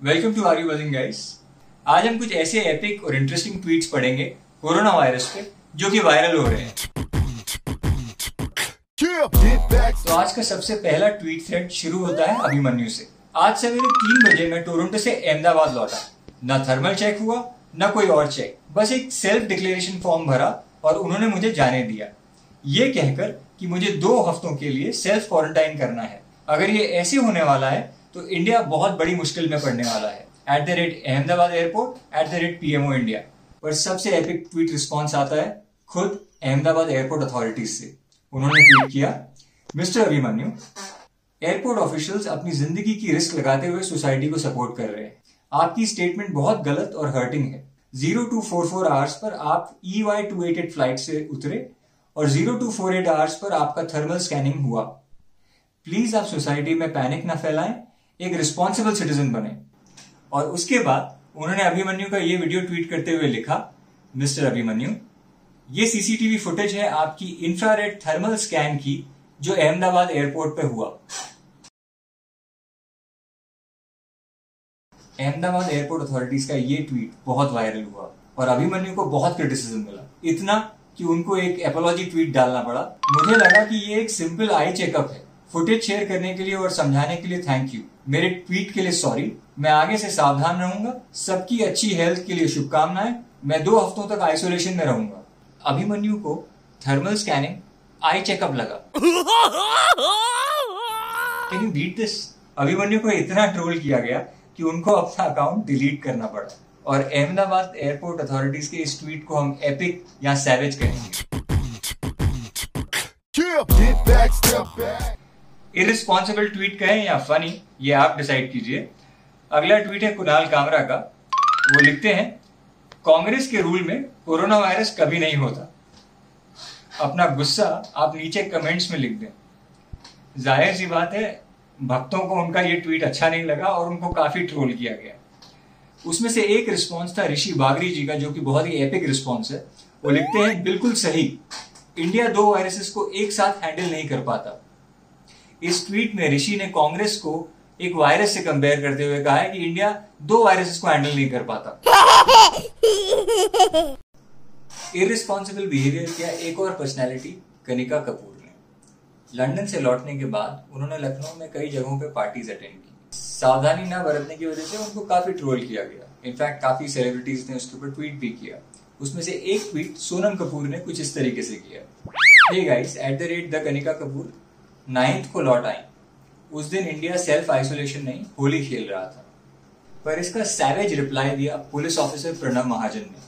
Welcome to are you buzzing guys आज हम कुछ ऐसे एपिक और इंटरेस्टिंग ट्वीट्स पढ़ेंगे कोरोना वायरस पे जो कि वायरल हो रहे हैं। तो आज का सबसे पहला ट्वीट थ्रेड शुरू होता है अभिमन्यु से। आज सवेरे तीन बजे मैं टोरंटो से अहमदाबाद लौटा। ना थर्मल चेक हुआ, ना कोई और चेक बस एक सेल्फ डिक्लेरेशन फॉर्म भरा और उन्होंने मुझे जाने दिया। ये कहकर कि मुझे दो हफ्तों के लिए सेल्फ क्वारंटाइन करना है। अगर ये ऐसे होने वाला है तो इंडिया बहुत बड़ी मुश्किल में पड़ने वाला है। At the rate Ahmedabad airport at the rate PMO India पर सबसे एपिक ट्वीट रिस्पॉन्स आता है खुद अहमदाबाद एयरपोर्ट अथॉरिटीज से। उन्होंने ट्वीट किया मिस्टर अभिमन्यु एयरपोर्ट ऑफिशियल्स अपनी ज़िंदगी की रिस्क लगाते हुए सोसाइटी को सपोर्ट कर रहे हैं। आपकी स्टेटमेंट बहुत गलत और हर्टिंग है। Zero two four four hours पर आप E Y two eight eight flight से उतरे और zero two four eight hours पर आपका थर्मल स्कैनिंग हुआ। प्लीज़ आप सोसाइटी में पैनिक ना फैलाएँ। एक रिस्पॉन्सिबल सिटीजन बने। और उसके बाद उन्होंने अभिमन्यु का ये वीडियो ट्वीट करते हुए लिखा, मिस्टर अभिमन्यु, ये सीसीटीवी फुटेज है आपकी इंफ्रारेड थर्मल स्कैन की, जो अहमदाबाद एयरपोर्ट पे हुआ। अहमदाबाद एयरपोर्ट अथॉरिटीज का ये ट्वीट बहुत वायरल हुआ और अभिमन्यु को बहुत क्रिटिसिज्म मिला। इतना कि उनको एक एपोलॉजी ट्वीट डालना पड़ा। मुझे लगा कि ये एक सिंपल आई चेकअप है। फुटेज शेयर करने के लिए और समझाने के लिए थैंक यू मेरे ट्वीट के लिए सॉरी मैं आगे से सावधान रहूँगा. सबकी अच्छी हेल्थ के लिए शुभकामनाएँ. मैं दो हफ्तों तक आइसोलेशन में रहूँगा. अभिमन्यु को थर्मल स्कैनिंग आई चेकअप लगा. Can you beat this Abhimanyu को इतना ट्रोल किया गया कि उनको अपना अकाउंट डिलीट करना पड़ा. और अहमदाबाद एयरपोर्ट अथॉरिटीज के इस ट्वीट को हम एपिक या सैवेज कहेंगे. इरिस्पॉन्सिबल ट्वीट कहें या फनी ये आप डिसाइड कीजिए। अगला ट्वीट है कुणाल कामरा का। वो लिखते हैं, कांग्रेस के रूल में कोरोना वायरस कभी नहीं होता। अपना गुस्सा आप नीचे कमेंट्स में लिख दें। ज़ाहिर सी बात है, भक्तों को उनका ये ट्वीट अच्छा नहीं लगा और उनको काफ़ी ट्रोल किया गया। उसमें से एक रिस्पॉन्स था ऋषि बागरी जी का, जो कि बहुत ही एपिक रिस्पॉन्स है। वो लिखते हैं, बिल्कुल सही। इंडिया दो वायरसेस को एक साथ हैंडल नहीं कर पाता। इस ट्वीट में ऋषि ने कांग्रेस को एक वायरस से कंपेयर करते हुए कहा है कि इंडिया दो वायरसेस को हैंडल नहीं कर पाता। इरिस्पॉन्सिबल बिहेवियर किया एक और पर्सनैलिटी कनिका कपूर ने। लंदन से लौटने के बाद उन्होंने लखनऊ में कई जगहों पे पार्टीज़ अटेंड की। सावधानी ना बरतने की वजह से उनको काफ़ी ट्रोल किया गया। इनफैक्ट काफ़ी सेलिब्रिटीज ने उसके ऊपर ट्वीट भी किया। उसमें से एक ट्वीट सोनम कपूर ने कुछ इस तरीके से किया। Hey guys at the rate the Kanika Kapoor ninth को लौट आई। उस दिन इंडिया सेल्फ आइसोलेशन नहीं, होली खेल रहा था। पर इसका सैवेज रिप्लाई दिया पुलिस ऑफिसर प्रणब महाजन ने।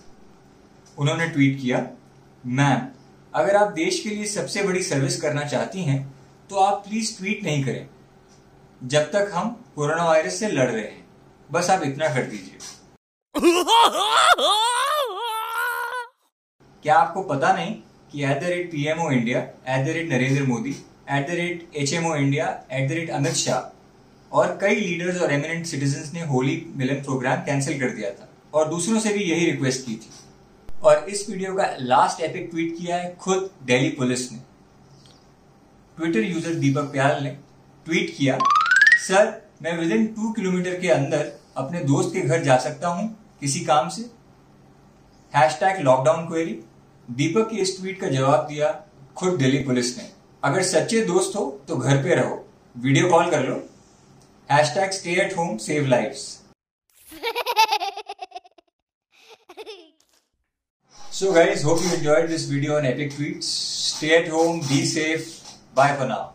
उन्होंने ट्वीट किया, मैम, अगर आप देश के लिए सबसे बड़ी सर्विस करना चाहती हैं तो आप प्लीज़ ट्वीट नहीं करें। जब तक हम कोरोना वायरस से लड़ रहे हैं। बस आप इतना कर दीजिए। क्या आपको पता नहीं कि at the rate PMO India at the rate Narendra Modi at the rate H M O India at the rate Amit Shah और कई लीडर्स और एमिनेंट सिटीजन ने होली मिलन प्रोग्राम कैंसिल कर दिया था। और दूसरों से भी यही रिक्वेस्ट की थी। और इस वीडियो का लास्ट एपिक ट्वीट किया है खुद दिल्ली पुलिस ने। ट्विटर यूज़र दीपक प्याल ने ट्वीट किया सर मैं विद इन टू किलोमीटर के अंदर अपने दोस्त के घर जा सकता हूँ किसी काम से? Hash tag lockdown query Deepak के इस ट्वीट का जवाब दिया खुद दिल्ली पुलिस ने। अगर सच्चे दोस्त हो तो घर पे रहो। वीडियो कॉल कर लो। Hashtag stay at home save life so guys hope you enjoy this video on epic tweet stay at home be safe bye for now